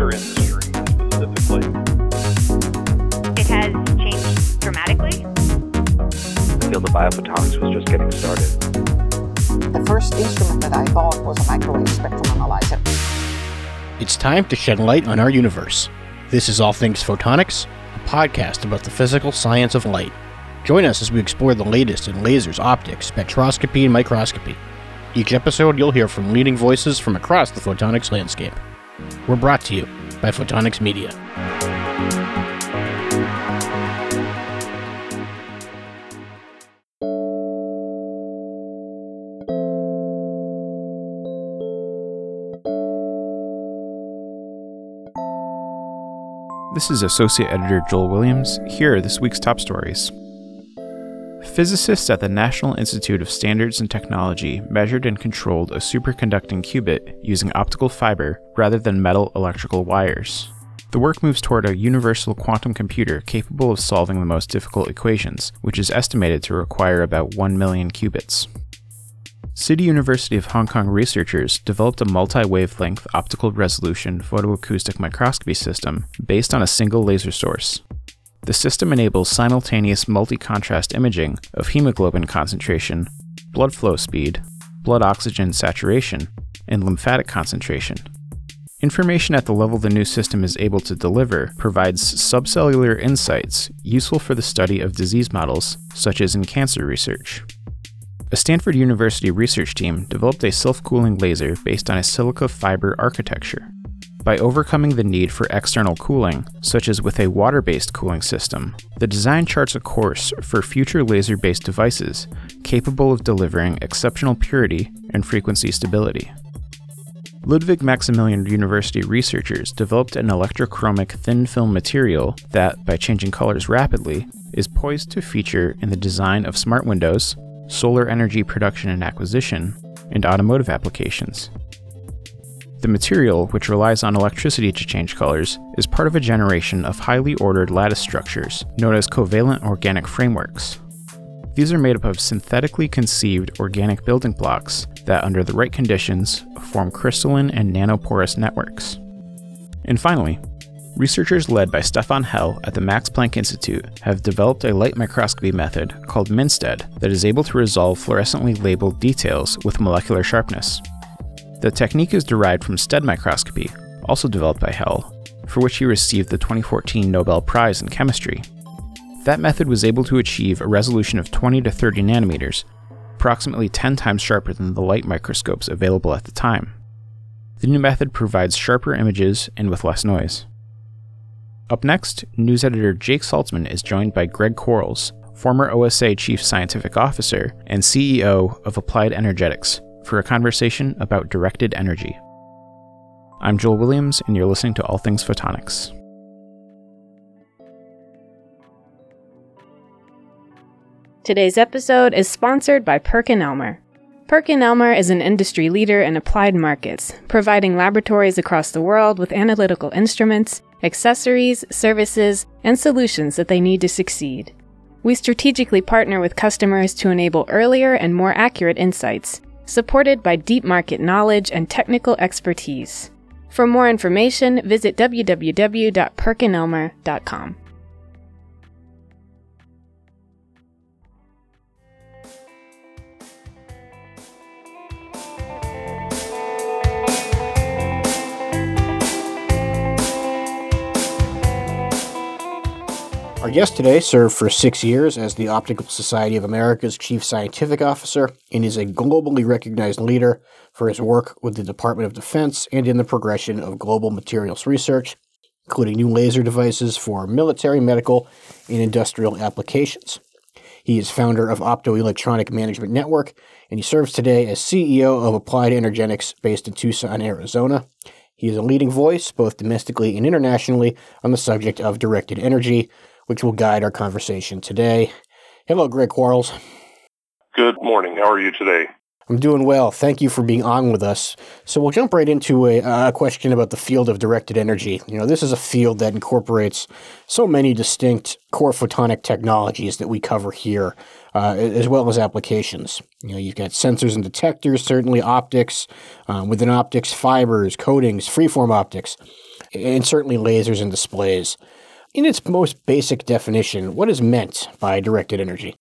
laser industry specifically? It has changed dramatically. The field of biophotonics was just getting started. The first instrument that I bought was a microwave spectrum analyzer. It's time to shed light on our universe. This is All Things Photonics, a podcast about the physical science of light. Join us as we explore the latest in lasers, optics, spectroscopy, and microscopy. Each episode, you'll hear from leading voices from across the photonics landscape. We're brought to you by Photonics Media. This is Associate Editor Joel Williams. Here are this week's top stories. Physicists at the National Institute of Standards and Technology measured and controlled a superconducting qubit using optical fiber rather than metal electrical wires. The work moves toward a universal quantum computer capable of solving the most difficult equations, which is estimated to require about 1 million qubits. City University of Hong Kong researchers developed a multi wavelength optical resolution photoacoustic microscopy system based on a single laser source. The system enables simultaneous multi contrast imaging of hemoglobin concentration, blood flow speed, blood oxygen saturation, and lymphatic concentration. Information at the level the new system is able to deliver provides subcellular insights useful for the study of disease models, such as in cancer research. A Stanford University research team developed a self cooling laser based on a silica fiber architecture. By overcoming the need for external cooling, such as with a water based cooling system, the design charts a course for future laser based devices capable of delivering exceptional purity and frequency stability. Ludwig Maximilian University researchers developed an electrochromic thin film material that, by changing colors rapidly, is poised to feature in the design of smart windows, solar energy production and acquisition, and automotive applications. The material, which relies on electricity to change colors, is part of a generation of highly ordered lattice structures known as covalent organic frameworks. These are made up of synthetically conceived organic building blocks that, under the right conditions, form crystalline and nanoporous networks. And finally, Researchers led by Stefan Hell at the Max Planck Institute have developed a light microscopy method called MinSTED that is able to resolve fluorescently labeled details with molecular sharpness. The technique is derived from STED microscopy, also developed by Hell, for which he received the 2014 Nobel Prize in Chemistry. That method was able to achieve a resolution of 20 to 30 nanometers, approximately 10 times sharper than the light microscopes available at the time. The new method provides sharper images and with less noise. Up next, news editor Jake Saltzman is joined by Greg Quarles, former OSA Chief Scientific Officer and CEO of Applied Energetics, for a conversation about directed energy. I'm Joel Williams, and you're listening to All Things Photonics. Today's episode is sponsored by PerkinElmer. PerkinElmer is an industry leader in applied markets, providing laboratories across the world with analytical instruments, accessories, services, and solutions that they need to succeed. We strategically partner with customers to enable earlier and more accurate insights, supported by deep market knowledge and technical expertise. For more information, visit www.perkinelmer.com. Our guest today served for six years as the Optical Society of America's Chief Scientific Officer and is a globally recognized leader for his work with the Department of Defense and in the progression of global materials research, including new laser devices for military, medical, and industrial applications. He is founder of Optoelectronic Management Network, and he serves today as CEO of Applied Energetics based in Tucson, Arizona. He is a leading voice, both domestically and internationally, on the subject of directed energy, which will guide our conversation today. Hello, Greg Quarles. Good morning. How are you today? I'm doing well. Thank you for being on with us. So we'll jump right into a, a, question about the field of directed energy. You know, this is a field that incorporates so many distinct core photonic technologies that we cover here, uh, as well as applications. You know, you've got sensors and detectors, certainly optics, um, within optics, fibers, coatings, freeform optics. and certainly lasers and displays. In its most basic definition, what is meant by directed energy?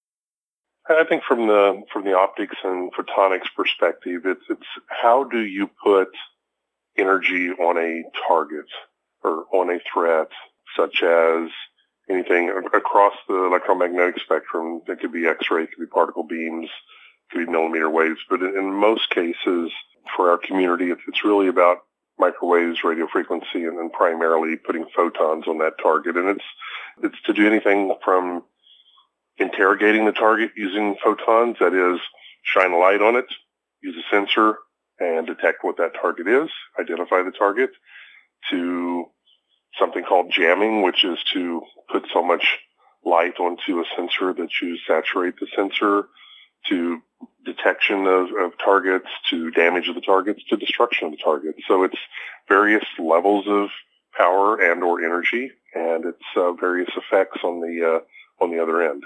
I think from the from the optics and photonics perspective, it's it's how do you put energy on a target or on a threat, such as anything across the electromagnetic spectrum. It could be X-ray, it could be particle beams, it could be millimeter waves. But in most cases, for our community, it's really about microwaves, radio frequency, and then primarily putting photons on that target. And it's it's to do anything from interrogating the target using photons, that is, shine a light on it, use a sensor, and detect what that target is, identify the target, to something called jamming, which is to put so much light onto a sensor that you saturate the sensor, to detection of, of targets, to damage of the targets, to destruction of the targets. So it's various levels of power and or energy, and it's uh, various effects on the uh, on the other end.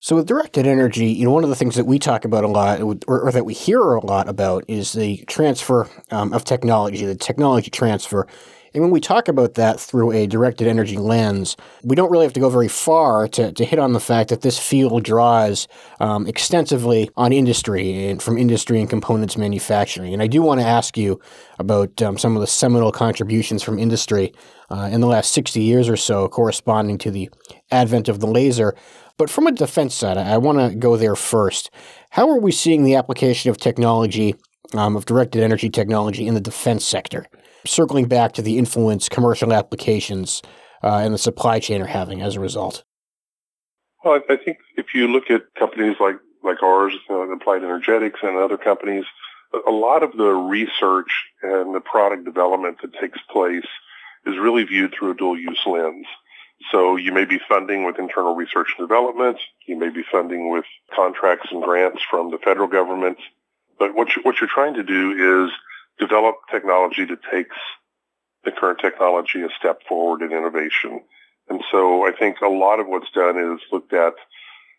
So with directed energy, you know, one of the things that we talk about a lot, or, or that we hear a lot about, is the transfer um, of technology, the technology transfer. And when we talk about that through a directed energy lens, we don't really have to go very far to, to hit on the fact that this field draws um, extensively on industry and from industry and components manufacturing. And I do want to ask you about um, some of the seminal contributions from industry uh, in the last 60 years or so, corresponding to the advent of the laser. But from a defense side, I want to go there first. How are we seeing the application of technology, um, of directed energy technology in the defense sector? Circling back to the influence commercial applications uh, and the supply chain are having as a result. Well, I think if you look at companies like like ours, uh, Applied Energetics, and other companies, a lot of the research and the product development that takes place is really viewed through a dual use lens. So you may be funding with internal research and development. You may be funding with contracts and grants from the federal government. But what, you, what you're trying to do is develop technology that takes the current technology a step forward in innovation. And so I think a lot of what's done is looked at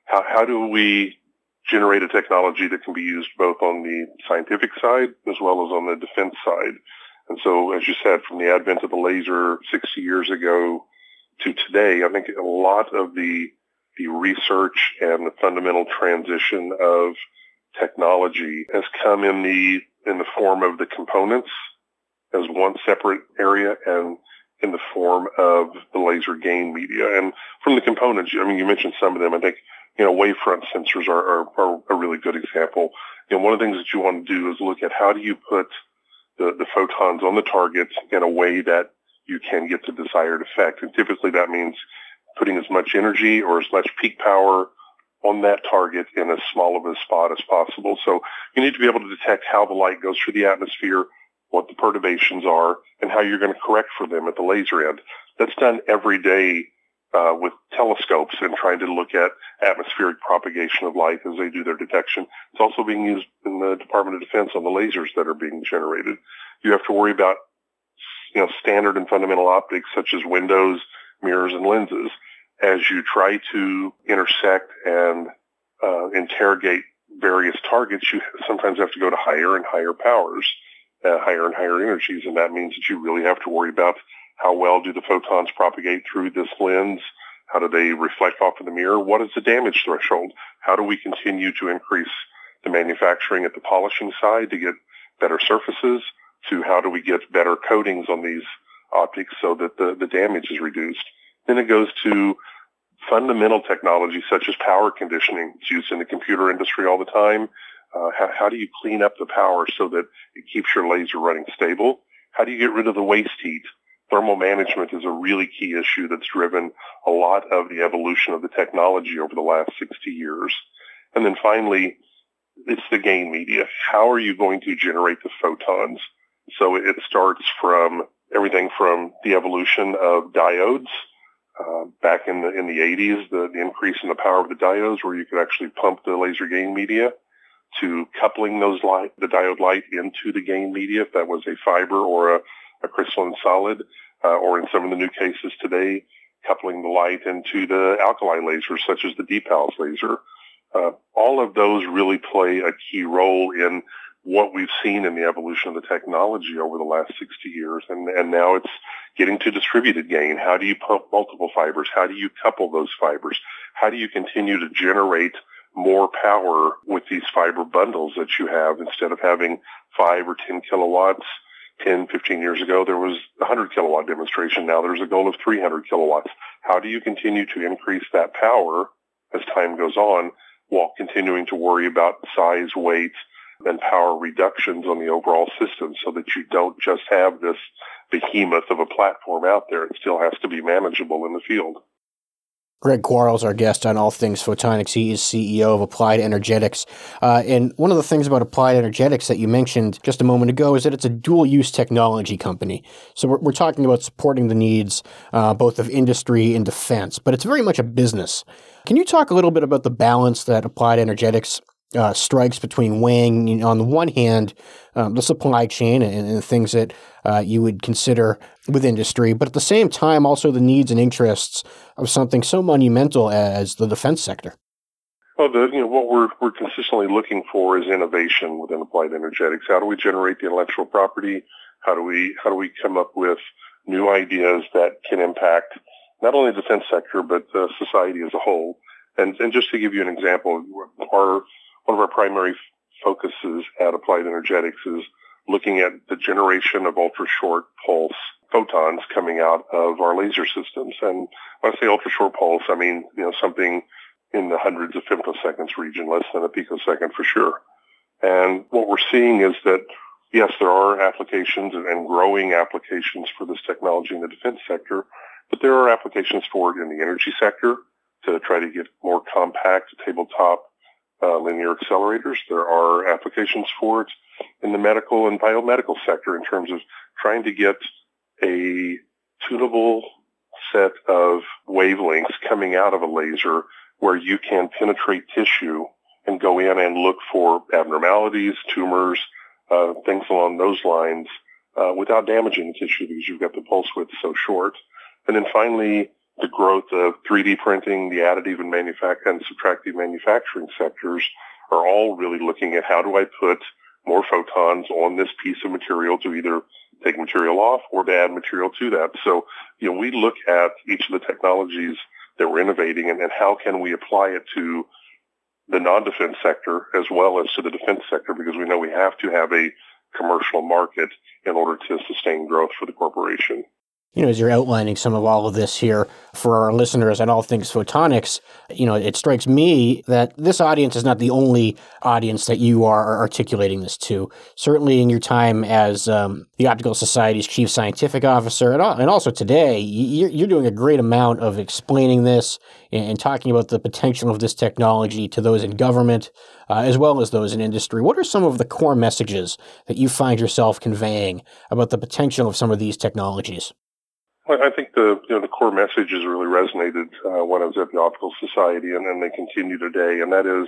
how, how do we generate a technology that can be used both on the scientific side as well as on the defense side. And so, as you said, from the advent of the laser 60 years ago to today, I think a lot of the the research and the fundamental transition of technology has come in the in the form of the components as one separate area and in the form of the laser gain media. And from the components, I mean, you mentioned some of them. I think, you know, wavefront sensors are, are, are a really good example. You know, one of the things that you want to do is look at how do you put the, the photons on the target in a way that you can get the desired effect. And typically that means putting as much energy or as much peak power on that target in as small of a spot as possible. So you need to be able to detect how the light goes through the atmosphere, what the perturbations are, and how you're going to correct for them at the laser end. That's done every day uh, with telescopes and trying to look at atmospheric propagation of light as they do their detection. It's also being used in the Department of Defense on the lasers that are being generated. You have to worry about you know, standard and fundamental optics such as windows, mirrors, and lenses as you try to intersect and uh, interrogate various targets, you sometimes have to go to higher and higher powers, uh, higher and higher energies, and that means that you really have to worry about how well do the photons propagate through this lens? How do they reflect off of the mirror? What is the damage threshold? How do we continue to increase the manufacturing at the polishing side to get better surfaces? to how do we get better coatings on these optics so that the, the damage is reduced. Then it goes to fundamental technology such as power conditioning. It's used in the computer industry all the time. Uh, how, how do you clean up the power so that it keeps your laser running stable? How do you get rid of the waste heat? Thermal management is a really key issue that's driven a lot of the evolution of the technology over the last 60 years. And then finally, it's the gain media. How are you going to generate the photons? So it starts from everything from the evolution of diodes uh, back in the in the 80s, the, the increase in the power of the diodes, where you could actually pump the laser gain media, to coupling those light, the diode light into the gain media, if that was a fiber or a, a crystalline solid, uh, or in some of the new cases today, coupling the light into the alkali lasers, such as the DPALS laser. Uh, all of those really play a key role in what we've seen in the evolution of the technology over the last 60 years. And, and now it's getting to distributed gain. How do you pump multiple fibers? How do you couple those fibers? How do you continue to generate more power with these fiber bundles that you have instead of having five or 10 kilowatts 10, 15 years ago, there was a 100 kilowatt demonstration. Now there's a goal of 300 kilowatts. How do you continue to increase that power as time goes on while continuing to worry about size, weight, and power reductions on the overall system so that you don't just have this behemoth of a platform out there. It still has to be manageable in the field. Greg Quarles, our guest on All Things Photonics. He is CEO of Applied Energetics. Uh, and one of the things about Applied Energetics that you mentioned just a moment ago is that it's a dual use technology company. So we're, we're talking about supporting the needs uh, both of industry and defense, but it's very much a business. Can you talk a little bit about the balance that Applied Energetics uh, strikes between weighing, you know, on the one hand, um, the supply chain and, and things that uh, you would consider with industry, but at the same time, also the needs and interests of something so monumental as the defense sector. Well, the, you know, what we're, we're consistently looking for is innovation within applied energetics. How do we generate the intellectual property? How do we, how do we come up with new ideas that can impact not only the defense sector, but society as a whole? And, and just to give you an example, our one of our primary focuses at Applied Energetics is looking at the generation of ultra short pulse photons coming out of our laser systems. And when I say ultra short pulse, I mean, you know, something in the hundreds of femtoseconds region, less than a picosecond for sure. And what we're seeing is that, yes, there are applications and growing applications for this technology in the defense sector, but there are applications for it in the energy sector to try to get more compact tabletop uh, linear accelerators. There are applications for it in the medical and biomedical sector in terms of trying to get a tunable set of wavelengths coming out of a laser where you can penetrate tissue and go in and look for abnormalities, tumors, uh, things along those lines uh, without damaging the tissue because you've got the pulse width so short. And then finally, the growth of 3D printing, the additive and, and subtractive manufacturing sectors are all really looking at how do I put more photons on this piece of material to either take material off or to add material to that. So, you know, we look at each of the technologies that we're innovating and, and how can we apply it to the non-defense sector as well as to the defense sector because we know we have to have a commercial market in order to sustain growth for the corporation you know, as you're outlining some of all of this here for our listeners at All Things Photonics, you know, it strikes me that this audience is not the only audience that you are articulating this to. Certainly in your time as um, the Optical Society's chief scientific officer, and, and also today, you're, doing a great amount of explaining this and, and, talking about the potential of this technology to those in government uh, as well as those in industry. What are some of the core messages that you find yourself conveying about the potential of some of these technologies? I think the you know the core message has really resonated uh, when I was at the Optical Society, and, and they continue today. And that is,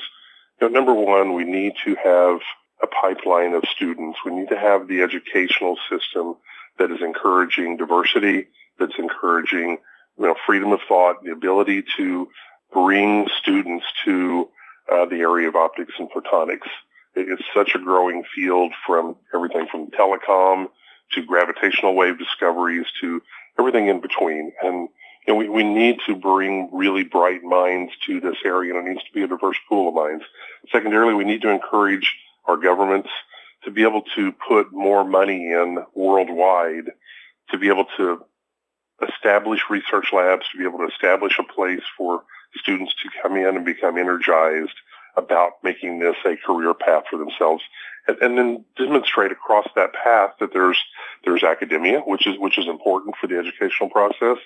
you know, number one, we need to have a pipeline of students. We need to have the educational system that is encouraging diversity, that's encouraging you know freedom of thought, the ability to bring students to uh, the area of optics and photonics. It's such a growing field from everything from telecom to gravitational wave discoveries to everything in between. And you know, we, we need to bring really bright minds to this area, and it needs to be a diverse pool of minds. Secondarily, we need to encourage our governments to be able to put more money in worldwide to be able to establish research labs, to be able to establish a place for students to come in and become energized about making this a career path for themselves and, and then demonstrate across that path that there's there's academia, which is which is important for the educational process,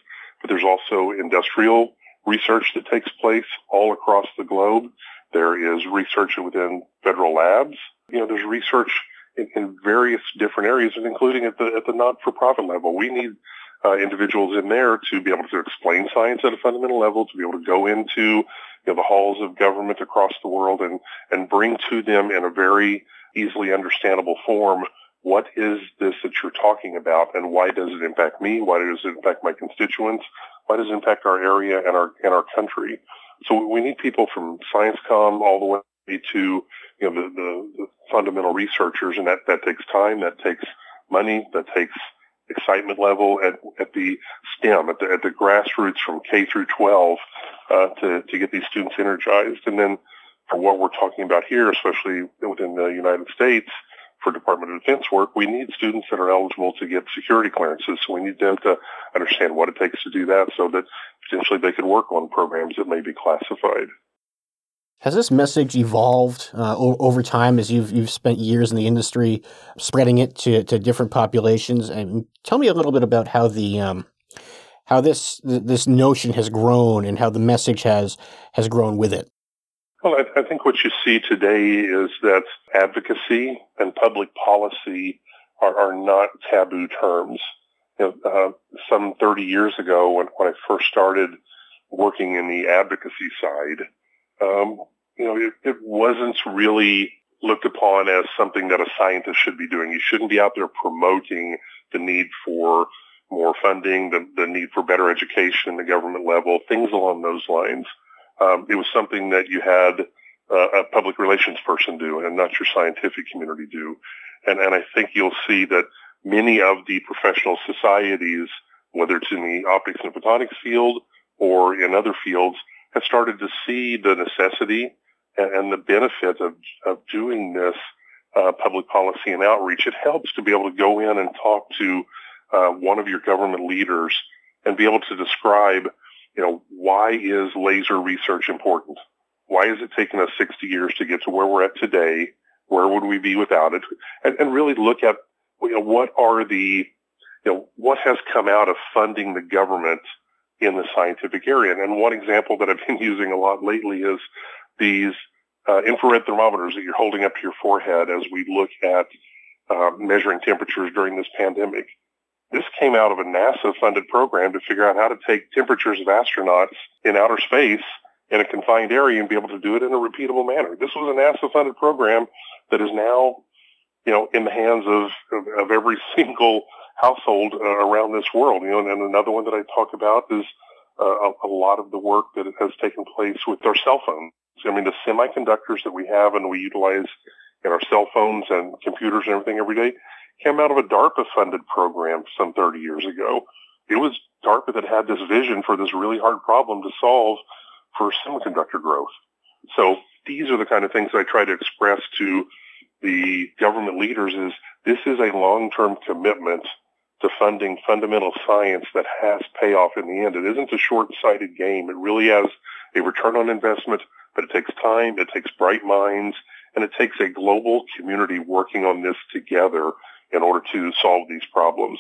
but there's also industrial research that takes place all across the globe. There is research within federal labs. You know, there's research in, in various different areas, and including at the at the not-for-profit level. We need uh, individuals in there to be able to explain science at a fundamental level, to be able to go into you know, the halls of government across the world and and bring to them in a very easily understandable form what is this that you're talking about and why does it impact me? Why does it impact my constituents? Why does it impact our area and our and our country? So we need people from science com all the way to you know the, the, the fundamental researchers, and that that takes time, that takes money, that takes excitement level at, at the STEM, at the, at the grassroots from K through 12, uh, to, to get these students energized. And then for what we're talking about here, especially within the United States, for Department of Defense work, we need students that are eligible to get security clearances. So we need them to understand what it takes to do that so that potentially they could work on programs that may be classified. Has this message evolved uh, o- over time as you've you've spent years in the industry, spreading it to, to different populations? And tell me a little bit about how the um, how this this notion has grown and how the message has has grown with it. Well, I, I think what you see today is that advocacy and public policy are, are not taboo terms. You know, uh, some 30 years ago, when, when I first started working in the advocacy side, um, you know, it, it wasn't really looked upon as something that a scientist should be doing. You shouldn't be out there promoting the need for more funding, the, the need for better education, the government level, things along those lines. Um, it was something that you had uh, a public relations person do and not your scientific community do. And, and I think you'll see that many of the professional societies, whether it's in the optics and photonics field or in other fields, have started to see the necessity and, and the benefit of, of doing this uh, public policy and outreach. It helps to be able to go in and talk to uh, one of your government leaders and be able to describe, you know, why is laser research important? Why is it taking us 60 years to get to where we're at today? Where would we be without it? And, and really look at, you know, what are the, you know, what has come out of funding the government in the scientific area. And one example that I've been using a lot lately is these uh, infrared thermometers that you're holding up to your forehead as we look at uh, measuring temperatures during this pandemic. This came out of a NASA-funded program to figure out how to take temperatures of astronauts in outer space in a confined area and be able to do it in a repeatable manner. This was a NASA-funded program that is now, you know, in the hands of, of, of every single household uh, around this world. You know, and, and another one that I talk about is uh, a, a lot of the work that has taken place with our cell phones. I mean, the semiconductors that we have and we utilize in our cell phones and computers and everything every day came out of a DARPA-funded program some 30 years ago. It was DARPA that had this vision for this really hard problem to solve for semiconductor growth. So these are the kind of things I try to express to the government leaders is this is a long-term commitment to funding fundamental science that has payoff in the end. It isn't a short-sighted game. It really has a return on investment, but it takes time, it takes bright minds, and it takes a global community working on this together in order to solve these problems.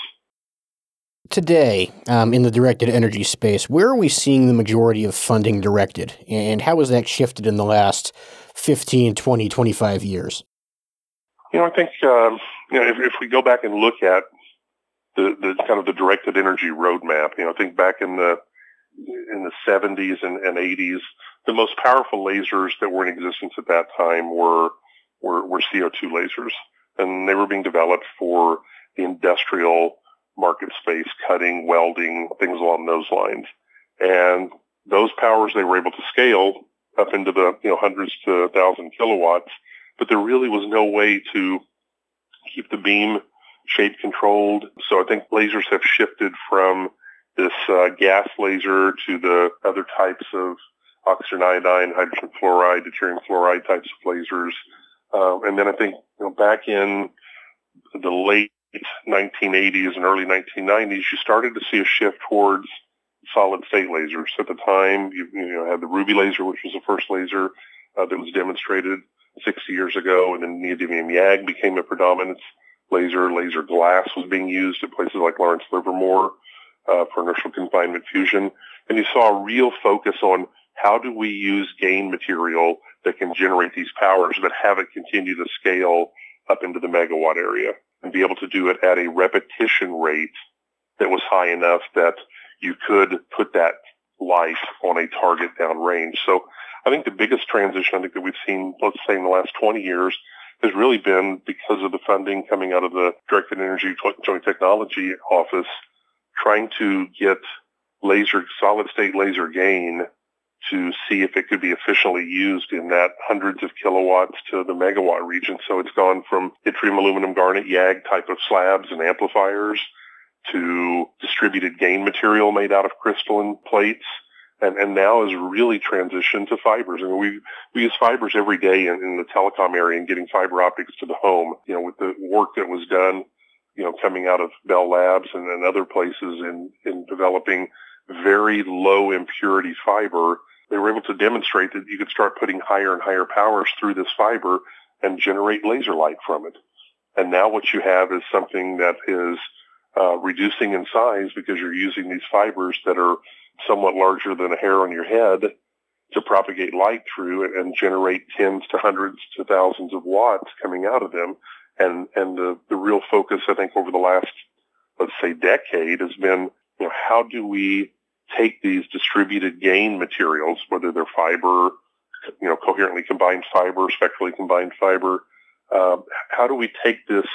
Today, um, in the directed energy space, where are we seeing the majority of funding directed? And how has that shifted in the last 15, 20, 25 years? You know, I think um, you know, if, if we go back and look at the, the kind of the directed energy roadmap, you know, I think back in the in the 70s and, and 80s, the most powerful lasers that were in existence at that time were were, were CO2 lasers, and they were being developed for the industrial market space, cutting, welding, things along those lines. And those powers they were able to scale up into the you know hundreds to thousand kilowatts, but there really was no way to keep the beam shape controlled. So I think lasers have shifted from this uh, gas laser to the other types of oxygen iodine, hydrogen fluoride, deuterium fluoride types of lasers. Um, and then I think you know, back in the late 1980s and early 1990s, you started to see a shift towards solid state lasers. At the time, you, you know, had the Ruby laser, which was the first laser uh, that was demonstrated 60 years ago, and then neodymium YAG became a predominance laser. Laser glass was being used at places like Lawrence Livermore uh, for inertial confinement fusion, and you saw a real focus on how do we use gain material that can generate these powers, but have it continue to scale up into the megawatt area and be able to do it at a repetition rate that was high enough that you could put that light on a target downrange. So I think the biggest transition I think that we've seen, let's say in the last 20 years, has really been because of the funding coming out of the Directed Energy Joint Technology Office, trying to get laser, solid state laser gain to see if it could be efficiently used in that hundreds of kilowatts to the megawatt region. So it's gone from yttrium aluminum garnet YAG type of slabs and amplifiers to distributed gain material made out of crystalline plates and, and now has really transitioned to fibers. I mean, we, we use fibers every day in, in the telecom area and getting fiber optics to the home, you know, with the work that was done, you know, coming out of Bell Labs and, and other places in, in developing very low impurity fiber. They were able to demonstrate that you could start putting higher and higher powers through this fiber and generate laser light from it. And now what you have is something that is uh, reducing in size because you're using these fibers that are somewhat larger than a hair on your head to propagate light through and generate tens to hundreds to thousands of watts coming out of them. And, and the, the real focus, I think, over the last, let's say, decade has been, you know, how do we take these distributed gain materials, whether they're fiber, you know, coherently combined fiber, spectrally combined fiber, um, how do we take this,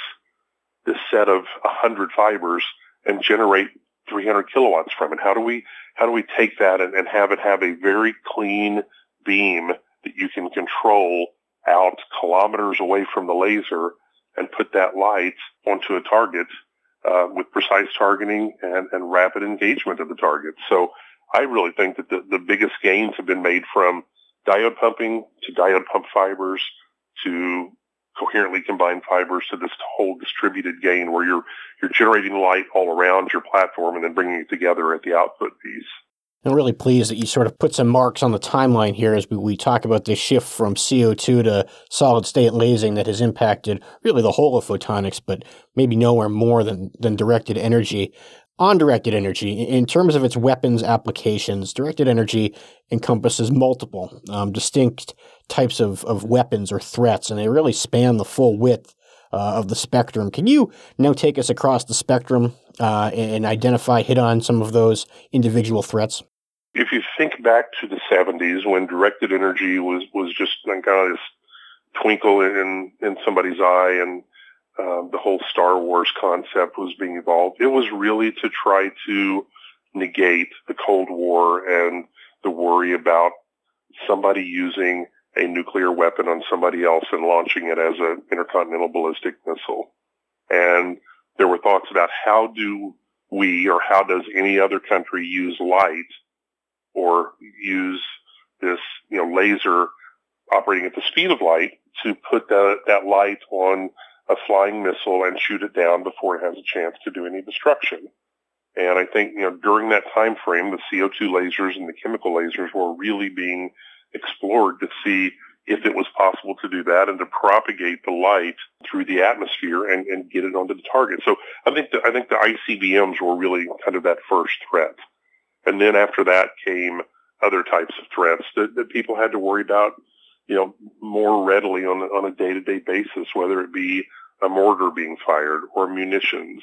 this set of 100 fibers and generate 300 kilowatts from it? How do we how do we take that and, and have it have a very clean beam that you can control out kilometers away from the laser and put that light onto a target uh, with precise targeting and, and rapid engagement of the target. So I really think that the, the biggest gains have been made from diode pumping to diode pump fibers to coherently combined fibers to this whole distributed gain where you're you're generating light all around your platform and then bringing it together at the output piece. I'm really pleased that you sort of put some marks on the timeline here as we talk about this shift from CO2 to solid state lasing that has impacted really the whole of photonics, but maybe nowhere more than, than directed energy. On directed energy, in terms of its weapons applications, directed energy encompasses multiple um, distinct types of, of weapons or threats, and they really span the full width uh, of the spectrum. Can you now take us across the spectrum uh, and identify, hit on some of those individual threats? If you think back to the 70s when directed energy was, was just kind of this twinkle in, in somebody's eye and uh, the whole Star Wars concept was being evolved, it was really to try to negate the Cold War and the worry about somebody using a nuclear weapon on somebody else and launching it as an intercontinental ballistic missile. And there were thoughts about how do we or how does any other country use light or use this, you know, laser operating at the speed of light to put that, that light on a flying missile and shoot it down before it has a chance to do any destruction. And I think, you know, during that time frame, the CO2 lasers and the chemical lasers were really being explored to see if it was possible to do that and to propagate the light through the atmosphere and, and get it onto the target. So I think the, I think the ICBMs were really kind of that first threat. And then after that came other types of threats that, that people had to worry about, you know, more readily on, on a day-to-day basis, whether it be a mortar being fired or munitions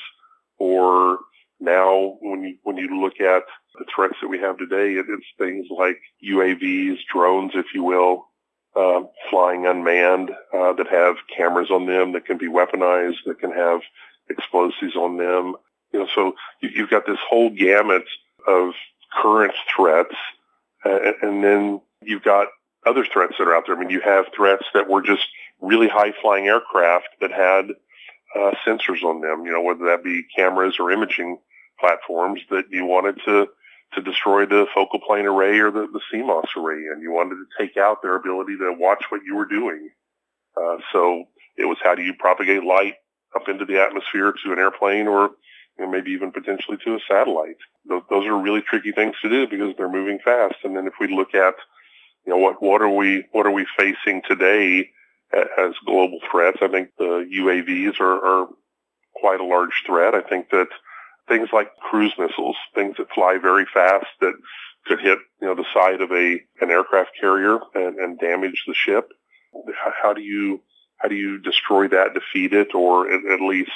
or now when you, when you look at the threats that we have today, it, it's things like UAVs, drones, if you will, uh, flying unmanned uh, that have cameras on them that can be weaponized, that can have explosives on them. You know, so you, you've got this whole gamut of current threats, uh, and then you've got other threats that are out there. I mean, you have threats that were just really high flying aircraft that had uh, sensors on them. You know, whether that be cameras or imaging platforms that you wanted to to destroy the focal plane array or the, the CMOS array and you wanted to take out their ability to watch what you were doing. Uh, so it was how do you propagate light up into the atmosphere to an airplane or you know, maybe even potentially to a satellite. Those, those are really tricky things to do because they're moving fast. And then if we look at, you know, what, what are we, what are we facing today as global threats? I think the UAVs are, are quite a large threat. I think that things like cruise missiles, things that fly very fast that could hit, you know, the side of a an aircraft carrier and, and damage the ship. How, do you how do you destroy that, defeat it, or at, at least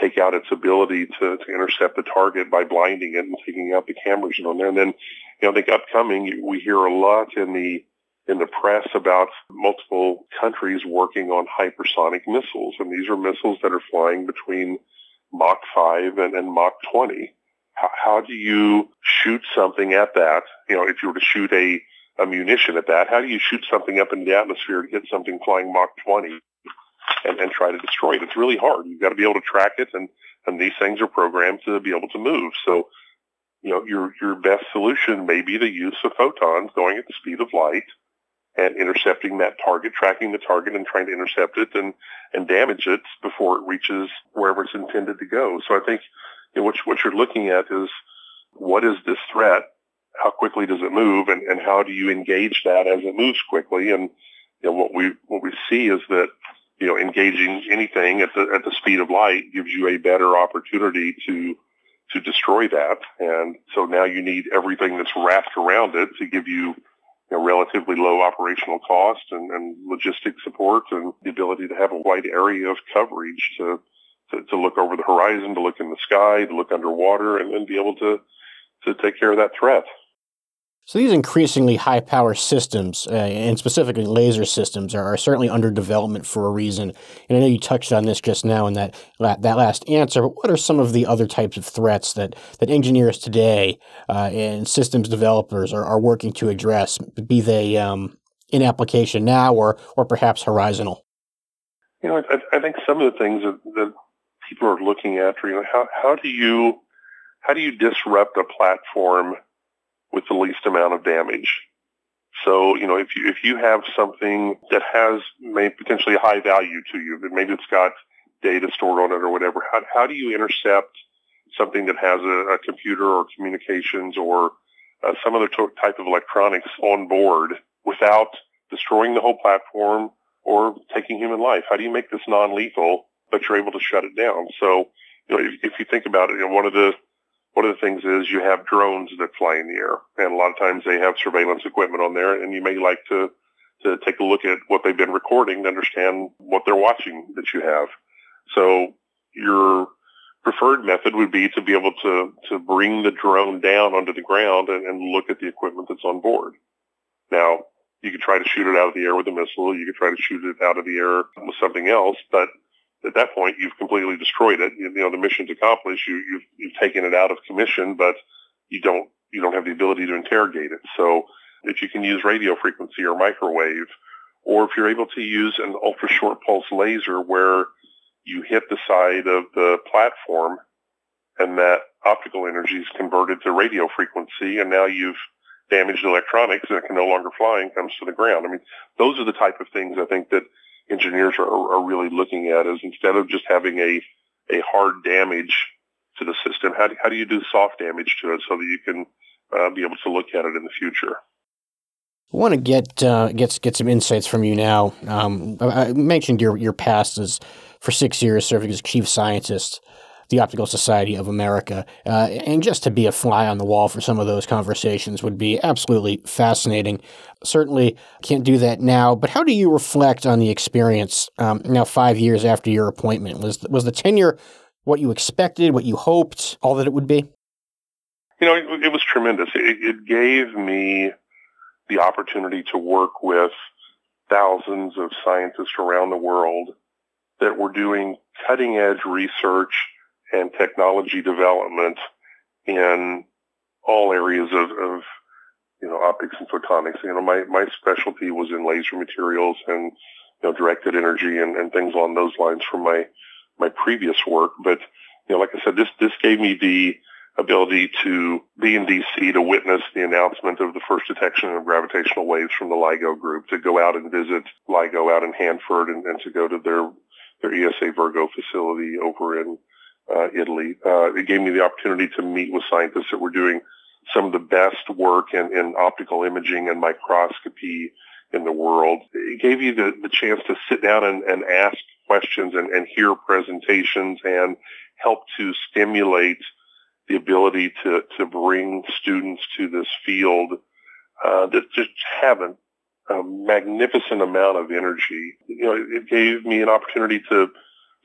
take out its ability to, to intercept the target by blinding it and taking out the cameras and on there? And then, you know, I think upcoming we hear a lot in the in the press about multiple countries working on hypersonic missiles, and these are missiles that are flying between Mach 5 and, and Mach 20. How, how do you shoot something at that? You know, if you were to shoot a, a munition at that, how do you shoot something up into the atmosphere to get something flying Mach 20 and, and try to destroy it? It's really hard. You've got to be able to track it and, and these things are programmed to be able to move. So, you know, your your best solution may be the use of photons going at the speed of light and intercepting that target, tracking the target and trying to intercept it and, and damage it before it reaches wherever it's intended to go. So I think you know, what, what you're looking at is what is this threat? How quickly does it move and, and how do you engage that as it moves quickly? And you know, what we what we see is that you know engaging anything at the at the speed of light gives you a better opportunity to to destroy that. And so now you need everything that's wrapped around it to give you you know, relatively low operational cost and, and logistic support and the ability to have a wide area of coverage to, to, to look over the horizon, to look in the sky, to look underwater, and then be able to, to take care of that threat. So these increasingly high power systems, uh, and specifically laser systems, are, are, certainly under development for a reason. And I know you touched on this just now in that that last answer. But what are some of the other types of threats that that engineers today uh, and systems developers are, are working to address, be they um, in application now or or perhaps horizontal? You know, I, I think some of the things that, that people are looking at you know, how how do you how do you disrupt a platform with the least amount of damage. So, you know, if you, if you have something that has may potentially high value to you, but maybe it's got data stored on it or whatever, how, how do you intercept something that has a, a computer or communications or uh, some other to- type of electronics on board without destroying the whole platform or taking human life? How do you make this non-lethal, but you're able to shut it down? So, you know, if, if you think about it, you know, one of the one of the things is you have drones that fly in the air, and a lot of times they have surveillance equipment on there, and you may like to to take a look at what they've been recording to understand what they're watching that you have. So your preferred method would be to be able to to bring the drone down onto the ground and, and look at the equipment that's on board. Now you could try to shoot it out of the air with a missile. You could try to shoot it out of the air with something else, but at that point, you've completely destroyed it. You, you know, the mission's accomplished. You, you've, you've taken it out of commission, but you don't, you don't have the ability to interrogate it. So if you can use radio frequency or microwave, or if you're able to use an ultra short pulse laser where you hit the side of the platform and that optical energy is converted to radio frequency and now you've damaged electronics and it can no longer fly and comes to the ground. I mean, those are the type of things I think that engineers are, are really looking at is instead of just having a, a hard damage to the system, how do, how do you do soft damage to it so that you can uh, be able to look at it in the future? I want to get uh, get get some insights from you now. Um, I mentioned your your past as for six years serving as chief scientist the Optical Society of America. Uh, and just to be a fly on the wall for some of those conversations would be absolutely fascinating. Certainly can't do that now, but how do you reflect on the experience um, now, five years after your appointment? Was, was the tenure what you expected, what you hoped, all that it would be? You know, it, it was tremendous. It, it gave me the opportunity to work with thousands of scientists around the world that were doing cutting edge research and technology development in all areas of, of you know optics and photonics. You know, my my specialty was in laser materials and you know directed energy and, and things along those lines from my my previous work. But you know, like I said, this this gave me the ability to be in DC to witness the announcement of the first detection of gravitational waves from the LIGO group, to go out and visit LIGO out in Hanford and, and to go to their their ESA Virgo facility over in uh, Italy. Uh, it gave me the opportunity to meet with scientists that were doing some of the best work in, in optical imaging and microscopy in the world. It gave you the, the chance to sit down and, and ask questions and, and hear presentations and help to stimulate the ability to, to bring students to this field uh, that just haven't a magnificent amount of energy. You know, it gave me an opportunity to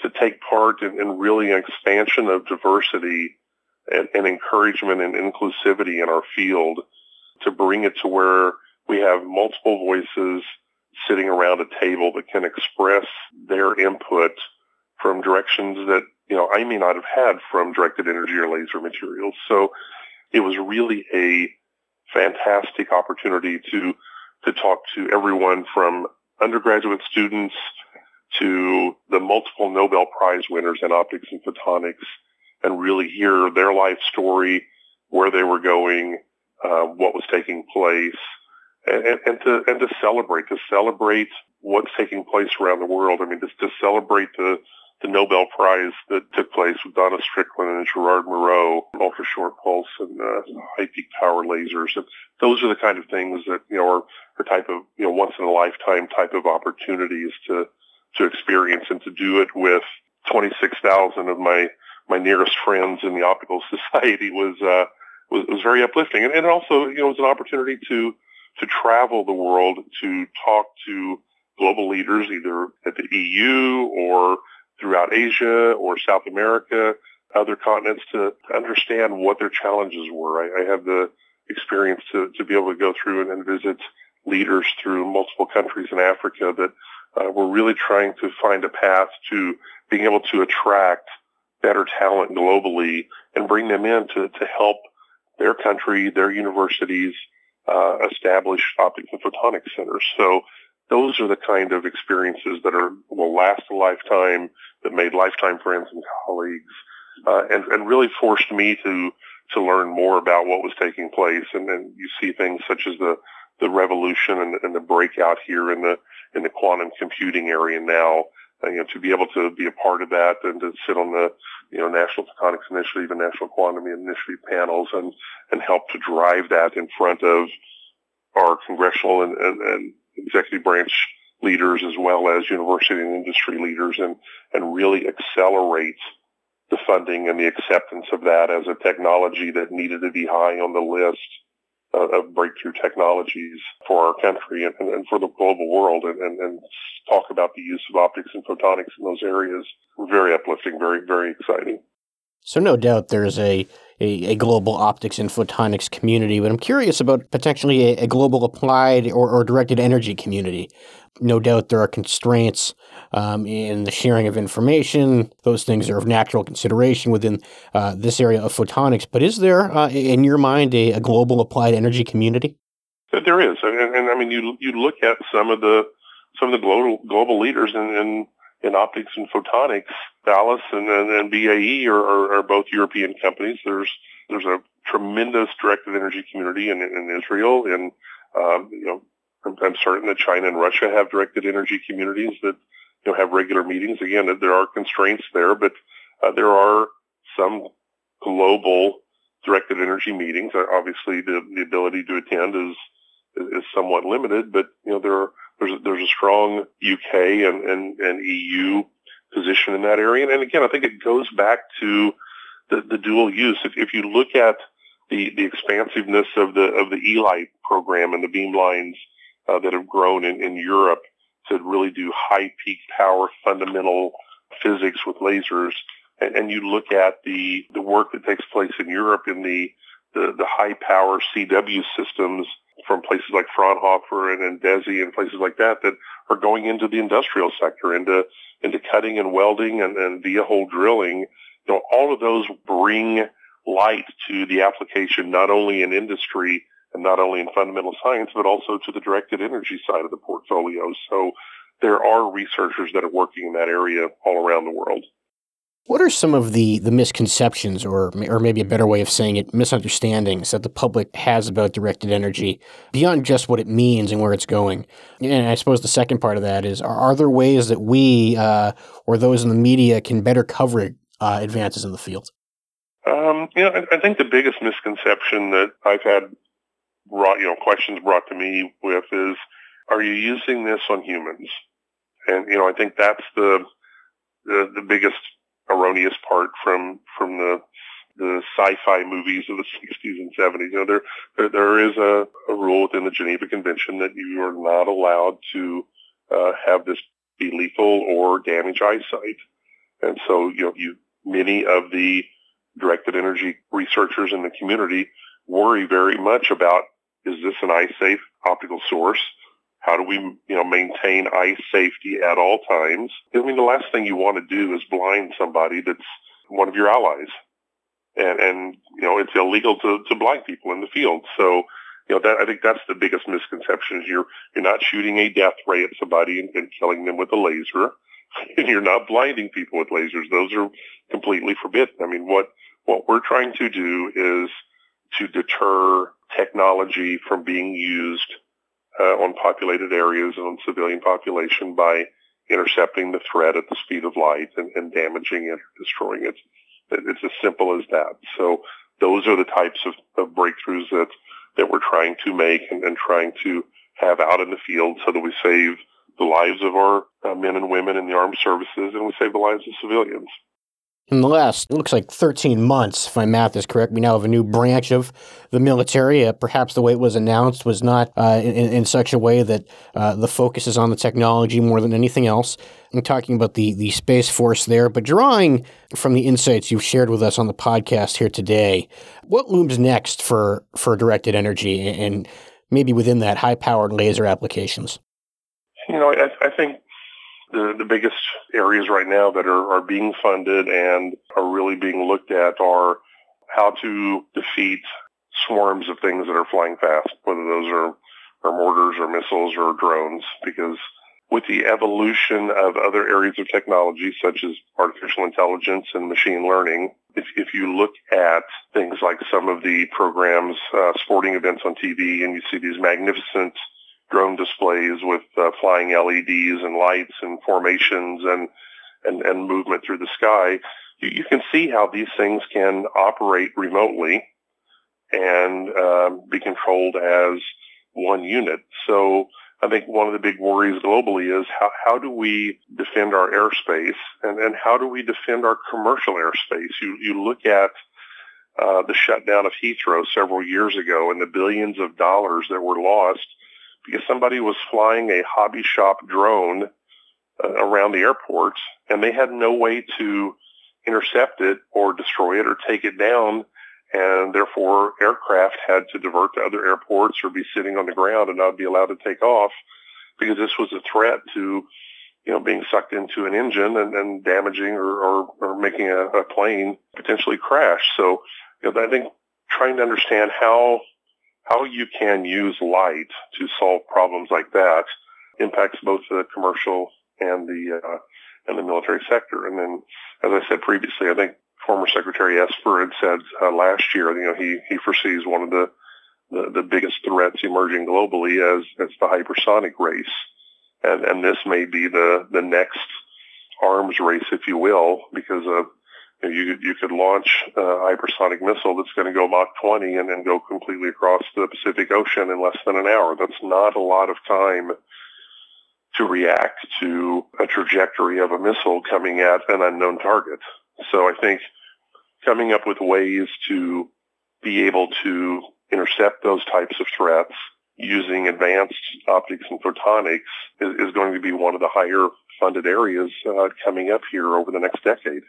to take part in, in really an expansion of diversity and, and encouragement and inclusivity in our field to bring it to where we have multiple voices sitting around a table that can express their input from directions that, you know, I may not have had from directed energy or laser materials. So it was really a fantastic opportunity to, to talk to everyone from undergraduate students to the multiple Nobel Prize winners in optics and photonics and really hear their life story, where they were going, uh, what was taking place, and, and, to and to celebrate to celebrate what's taking place around the world. I mean, just to celebrate the the Nobel Prize that took place with Donna Strickland and Gerard Mourou, ultra short pulse and uh, high peak power lasers. And those are the kind of things that you know are, are type of you know once in a lifetime type of opportunities to to experience and to do it with 26,000 of my my nearest friends in the optical society was uh, was, was very uplifting, and, and also you know it was an opportunity to to travel the world to talk to global leaders either at the EU or throughout Asia or South America, other continents to, to understand what their challenges were. I, I had the experience to, to be able to go through and, and visit leaders through multiple countries in Africa that uh, were really trying to find a path to being able to attract better talent globally and bring them in to, to help their country, their universities, uh, establish optics and photonics centers. So those are the kind of experiences that are will last a lifetime, that made lifetime friends and colleagues, uh, and and really forced me to to learn more about what was taking place. And then you see things such as the the revolution and, and the breakout here in the in the quantum computing area now. Uh, you know, to be able to be a part of that and to sit on the you know National Photonics Initiative and National Quantum Initiative panels and and help to drive that in front of our congressional and, and, and executive branch leaders as well as university and industry leaders and, and really accelerate the funding and the acceptance of that as a technology that needed to be high on the list of breakthrough technologies for our country and, and for the global world and, and, and, talk about the use of optics and photonics in those areas. Very uplifting, very, very exciting. So no doubt there's a, a, a, global optics and photonics community, but I'm curious about potentially a, a global applied or, or, directed energy community. No doubt there are constraints um, in the sharing of information. Those things are of natural consideration within uh, this area of photonics. But is there, uh, in your mind, a, a, global applied energy community? There is, and, and, I mean, you you look at some of the some of the global global leaders in, in in optics and photonics. Thales and, and, and BAE are, are, are, both European companies. There's there's a tremendous directed energy community in, in Israel, and um, you know I'm, I'm, certain that China and Russia have directed energy communities that you know have regular meetings. Again, there are constraints there, but uh, there are some global directed energy meetings. Uh, obviously, the, the ability to attend is is somewhat limited, but you know there are there's a, there's a strong UK and, and, and EU position in that area. And, again, I think it goes back to the, the dual use. If, if you look at the, the expansiveness of the of the program and the beamlines uh, that have grown in, in Europe to really do high peak power fundamental physics with lasers, and, and you look at the the work that takes place in Europe in the the, the high power CW systems from places like Fraunhofer and DESY and places like that that are going into the industrial sector, into into cutting and welding and, and via hole drilling. You know, all of those bring light to the application not only in industry and not only in fundamental science, but also to the directed energy side of the portfolio. So there are researchers that are working in that area all around the world. What are some of the, the misconceptions, or or maybe a better way of saying it, misunderstandings that the public has about directed energy beyond just what it means and where it's going? And I suppose the second part of that is: are, are there ways that we uh, or those in the media can better cover uh, advances in the field? Um, you know, I, I, think the biggest misconception that I've had brought, you know, questions brought to me with is: Are you using this on humans? And you know, I think that's the the, the biggest erroneous part from from the the sci-fi movies of the 60s and 70s. You know, there there, there is a, a rule within the Geneva Convention that you are not allowed to uh, have this be lethal or damage eyesight. And so, you know, you many of the directed energy researchers in the community worry very much about is this an eye safe optical source? How do we, you know, maintain eye safety at all times? I mean, the last thing you want to do is blind somebody that's one of your allies. And, and, you know, it's illegal to, to blind people in the field. So, you know, that, I think that's the biggest misconception is you're, you're not shooting a death ray at somebody and, and killing them with a laser. and you're not blinding people with lasers. Those are completely forbidden. I mean, what what we're trying to do is to deter technology from being used uh, on populated areas and on civilian population by intercepting the threat at the speed of light and, and damaging it, or destroying it. It's as simple as that. So those are the types of, of breakthroughs that, that we're trying to make and, and trying to have out in the field so that we save the lives of our uh, men and women in the armed services and we save the lives of civilians. In the last, it looks like 13 months, if my math is correct, we now have a new branch of the military. Uh, perhaps the way it was announced was not uh, in, in, such a way that uh, the focus is on the technology more than anything else. I'm talking about the, the Space Force there, but drawing from the insights you've shared with us on the podcast here today, what looms next for, for directed energy and maybe within that high powered laser applications? You know, I, I think the, the biggest areas right now that are, are being funded and are really being looked at are how to defeat swarms of things that are flying fast, whether those are, are mortars or missiles or drones, because with the evolution of other areas of technology such as artificial intelligence and machine learning, if, if you look at things like some of the programs, uh, sporting events on TV, and you see these magnificent drone displays with uh, flying LEDs and lights and formations and, and, and movement through the sky, you, you can see how these things can operate remotely and um, be controlled as one unit. So I think one of the big worries globally is how, how do we defend our airspace and, and how do we defend our commercial airspace? You, you look at uh, the shutdown of Heathrow several years ago and the billions of dollars that were lost because somebody was flying a hobby shop drone uh, around the airport and they had no way to intercept it or destroy it or take it down. And therefore aircraft had to divert to other airports or be sitting on the ground and not be allowed to take off because this was a threat to, you know, being sucked into an engine and, and damaging or, or, or making a, a plane potentially crash. So, you know, I think trying to understand how how you can use light to solve problems like that impacts both the commercial and the uh, and the military sector. And then, as I said previously, I think former Secretary Esper had said uh, last year, you know, he he foresees one of the, the the biggest threats emerging globally as as the hypersonic race, and and this may be the the next arms race, if you will, because of you you could launch a hypersonic missile that's going to go Mach 20 and then go completely across the Pacific Ocean in less than an hour. That's not a lot of time to react to a trajectory of a missile coming at an unknown target. So I think coming up with ways to be able to intercept those types of threats using advanced optics and photonics is, is going to be one of the higher funded areas uh, coming up here over the next decade.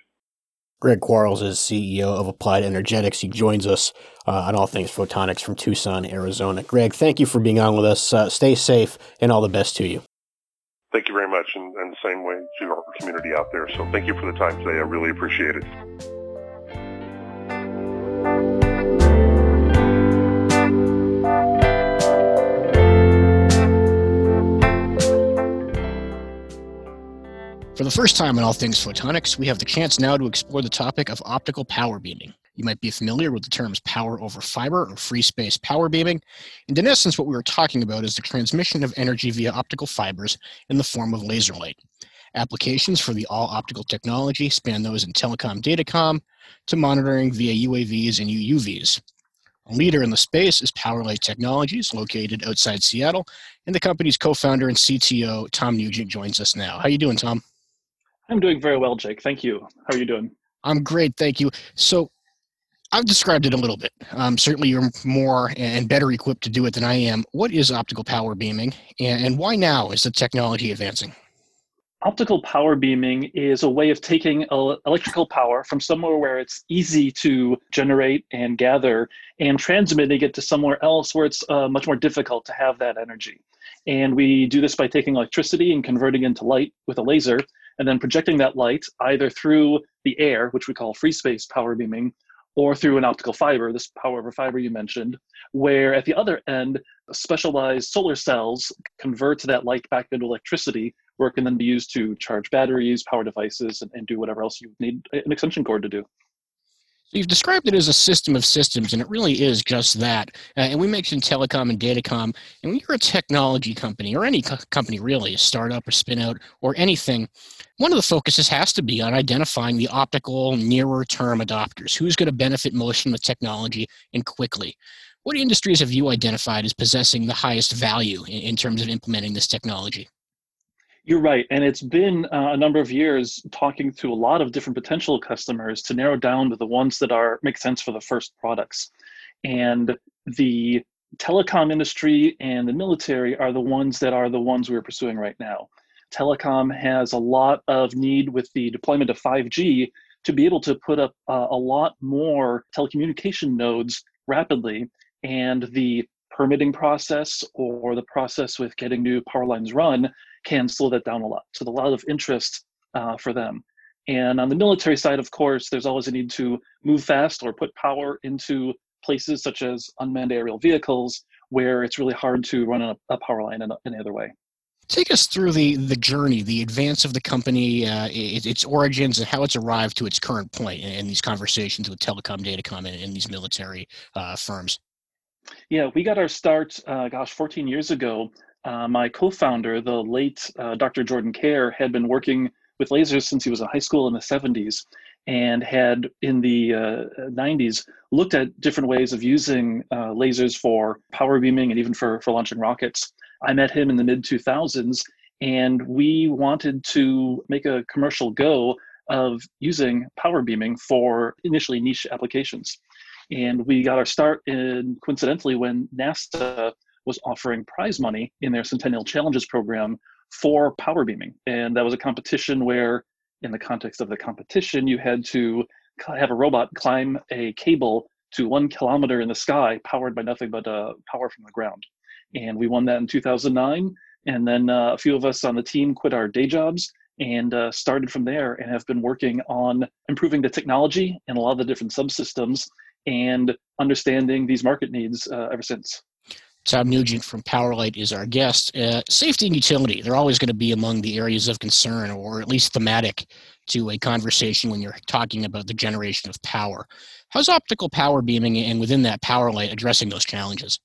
Greg Quarles is CEO of Applied Energetics. He joins us uh, on all things photonics from Tucson, Arizona. Greg, thank you for being on with us. Uh, stay safe and all the best to you. Thank you very much, and, and same way to our community out there. So thank you for the time today. I really appreciate it. For the first time in All Things Photonics, we have the chance now to explore the topic of optical power beaming. You might be familiar with the terms power over fiber or free space power beaming. And in essence, what we were talking about is the transmission of energy via optical fibers in the form of laser light. Applications for the all optical technology span those in telecom datacom to monitoring via UAVs and UUVs. A leader in the space is PowerLight Technologies, located outside Seattle, and the company's co-founder and CTO Tom Nugent joins us now. How are you doing, Tom? I'm doing very well, Jake. Thank you. How are you doing? I'm great, thank you. So, I've described it a little bit. Um, certainly, you're more and better equipped to do it than I am. What is optical power beaming, and, why now is the technology advancing? Optical power beaming is a way of taking electrical power from somewhere where it's easy to generate and gather and transmitting it to somewhere else where it's uh, much more difficult to have that energy. And we do this by taking electricity and converting it into light with a laser and then projecting that light either through the air, which we call free space power beaming, or through an optical fiber, this power over fiber you mentioned, where at the other end, specialized solar cells convert that light back into electricity where it can then be used to charge batteries, power devices, and, and do whatever else you need an extension cord to do. So you've described it as a system of systems, and it really is just that. Uh, and we mentioned telecom and datacom. And when you're a technology company, or any co- company really, a startup or spin out or anything, one of the focuses has to be on identifying the optical nearer term adopters. Who's going to benefit most from the technology and quickly? What industries have you identified as possessing the highest value in, in terms of implementing this technology? You're right. And it's been uh, a number of years talking to a lot of different potential customers to narrow down to the ones that are make sense for the first products. And the telecom industry and the military are the ones that are the ones we're pursuing right now. Telecom has a lot of need with the deployment of 5G to be able to put up uh, a lot more telecommunication nodes rapidly. And the permitting process or the process with getting new power lines run can slow that down a lot. So, a lot of interest uh, for them. And on the military side, of course, there's always a need to move fast or put power into places such as unmanned aerial vehicles where it's really hard to run a, a power line in any other way. Take us through the, the journey, the advance of the company, uh, it, its origins, and how it's arrived to its current point in, in these conversations with telecom, datacom, and, and these military uh, firms. Yeah, we got our start, uh, gosh, 14 years ago uh, my co-founder, the late uh, Dr. Jordin Kare, had been working with lasers since he was in high school in the 70s and had in the uh, 90s looked at different ways of using uh, lasers for power beaming and even for, for launching rockets. I met him in the mid 2000s and we wanted to make a commercial go of using power beaming for initially niche applications. And we got our start in coincidentally when NASA was offering prize money in their Centennial Challenges program for power beaming. And that was a competition where, in the context of the competition, you had to have a robot climb a cable to one kilometer in the sky, powered by nothing but uh, power from the ground. And we won that in 2009. And then uh, a few of us on the team quit our day jobs and uh, started from there and have been working on improving the technology and a lot of the different subsystems and understanding these market needs uh, ever since. Tom Nugent from PowerLight is our guest. Uh, safety and utility, they're always going to be among the areas of concern or at least thematic to a conversation when you're talking about the generation of power. How's optical power beaming and within that PowerLight addressing those challenges?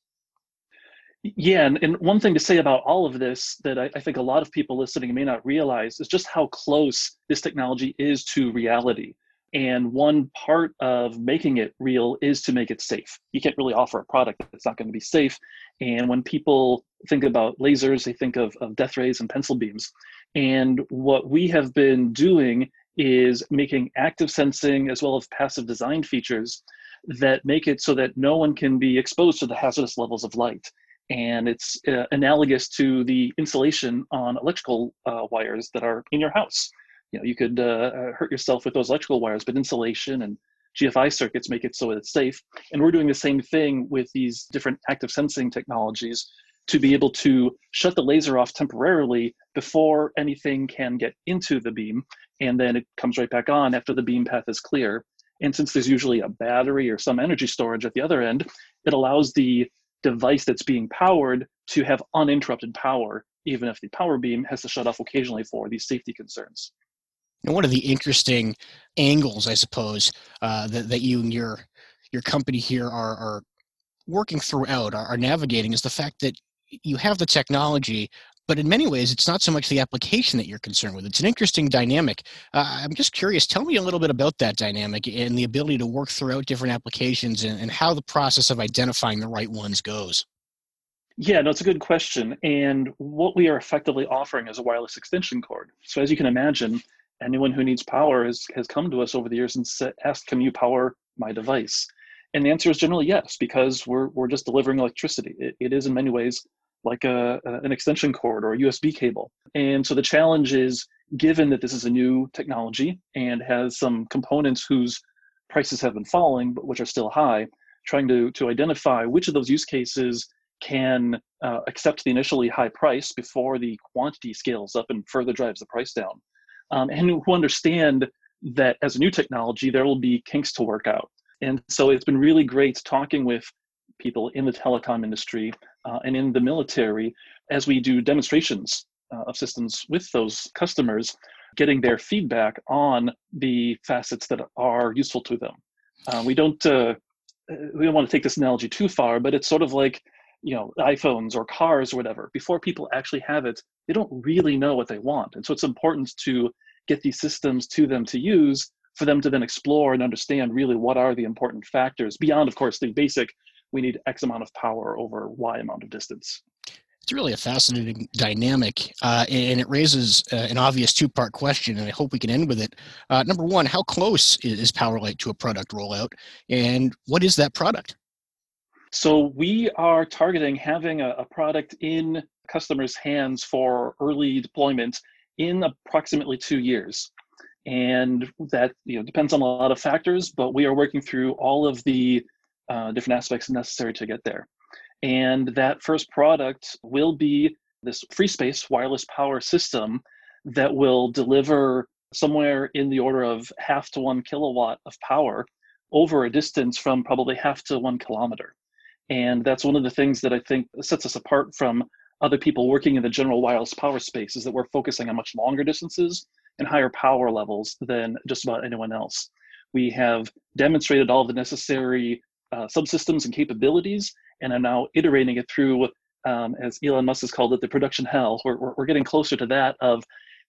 Yeah, and, and one thing to say about all of this that I, I think a lot of people listening may not realize is just how close this technology is to reality. And one part of making it real is to make it safe. You can't really offer a product that's not going to be safe. And when people think about lasers, they think of, of death rays and pencil beams. And what we have been doing is making active sensing as well as passive design features that make it so that no one can be exposed to the hazardous levels of light. And it's uh, analogous to the insulation on electrical uh, wires that are in your house you know you could uh, uh, hurt yourself with those electrical wires but insulation and gfi circuits make it so that it's safe. And we're doing the same thing with these different active sensing technologies to be able to shut the laser off temporarily before anything can get into the beam and then it comes right back on after the beam path is clear. And since there's usually a battery or some energy storage at the other end it allows the device that's being powered to have uninterrupted power even if the power beam has to shut off occasionally for these safety concerns and one of the interesting angles, I suppose, uh, that, that you and your your company here are, are working throughout, are, are navigating, is the fact that you have the technology, but in many ways, it's not so much the application that you're concerned with. It's an interesting dynamic. Uh, I'm just curious. Tell me a little bit about that dynamic and the ability to work throughout different applications and, and how the process of identifying the right ones goes. Yeah, no, it's a good question. And what we are effectively offering is a wireless extension cord. So, as you can imagine, anyone who needs power has, has come to us over the years and said, asked, can you power my device? And the answer is generally yes, because we're, we're just delivering electricity. It, it is in many ways like a, a, an extension cord or a USB cable. And so the challenge is given that this is a new technology and has some components whose prices have been falling, but which are still high, trying to, to identify which of those use cases can uh, accept the initially high price before the quantity scales up and further drives the price down um, and who understand that as a new technology, there will be kinks to work out. And so it's been really great talking with people in the telecom industry uh, and in the military as we do demonstrations uh, of systems with those customers, getting their feedback on the facets that are useful to them. Uh, we don't uh, we don't want to take this analogy too far, but it's sort of like you know iPhones or cars or whatever. Before people actually have it, they don't really know what they want, and so it's important to get these systems to them to use for them to then explore and understand really what are the important factors beyond, of course, the basic we need X amount of power over Y amount of distance. It's really a fascinating dynamic, uh, and it raises uh, an obvious two part question, and I hope we can end with it. Uh, number one, how close is PowerLight to a product rollout, and what is that product? So, we are targeting having a, a product in customers' hands for early deployment in approximately two years. And that you know depends on a lot of factors but we are working through all of the uh, different aspects necessary to get there. And that first product will be this free space wireless power system that will deliver somewhere in the order of half to one kilowatt of power over a distance from probably half to one kilometer and that's one of the things that i think sets us apart from other people working in the general wireless power space is that we're focusing on much longer distances and higher power levels than just about anyone else. We have demonstrated all the necessary uh, subsystems and capabilities and are now iterating it through, um, as Elon Musk has called it, the production hell. We're, we're, we're getting closer to that of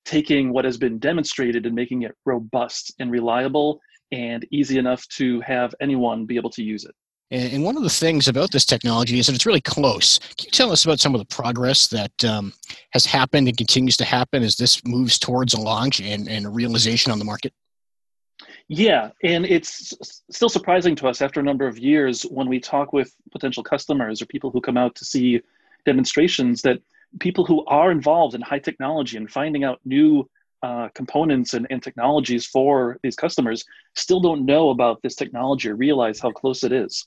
taking what has been demonstrated and making it robust and reliable and easy enough to have anyone be able to use it. And one of the things about this technology is that it's really close. Can you tell us about some of the progress that um, has happened and continues to happen as this moves towards a launch and, and a realization on the market? Yeah, and it's still surprising to us after a number of years when we talk with potential customers or people who come out to see demonstrations that people who are involved in high technology and finding out new uh, components and, and technologies for these customers still don't know about this technology or realize how close it is.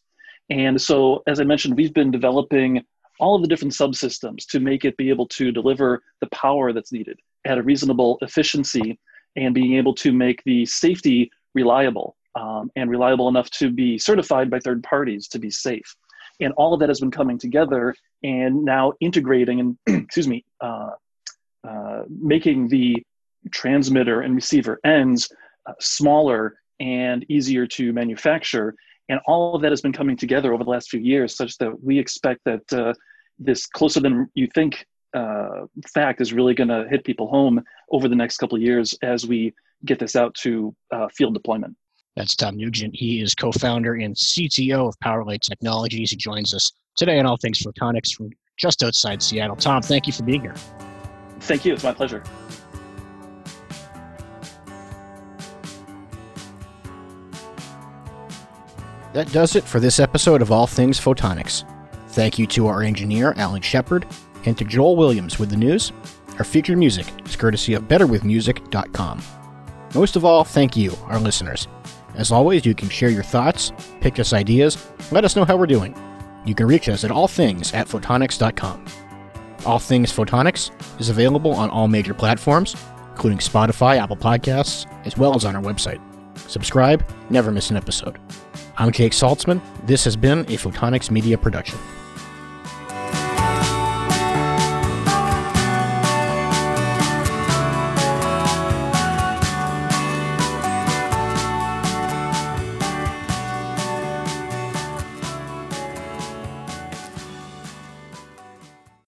And so, as I mentioned, we've been developing all of the different subsystems to make it be able to deliver the power that's needed at a reasonable efficiency and being able to make the safety reliable um, and reliable enough to be certified by third parties to be safe. And all of that has been coming together and now integrating and, excuse me, uh, uh, making the transmitter and receiver ends uh, smaller and easier to manufacture and all of that has been coming together over the last few years, such that we expect that uh, this closer than you think uh, fact is really going to hit people home over the next couple of years as we get this out to uh, field deployment. That's Tom Nugent. He is co-founder and CTO of PowerLight Technologies. He joins us today on All Things Photonics from just outside Seattle. Tom, thank you for being here. Thank you. It's my pleasure. That does it for this episode of All Things Photonics. Thank you to our engineer, Alan Shepard, and to Joel Williams with the news. Our featured music is courtesy of BetterWithMusic.com. Most of all, thank you, our listeners. As always, you can share your thoughts, pitch us ideas, let us know how we're doing. You can reach us at allthings at photonics.com. All Things Photonics is available on all major platforms, including Spotify, Apple Podcasts, as well as on our website. Subscribe, never miss an episode. I'm Jake Saltzman. This has been a Photonics Media production.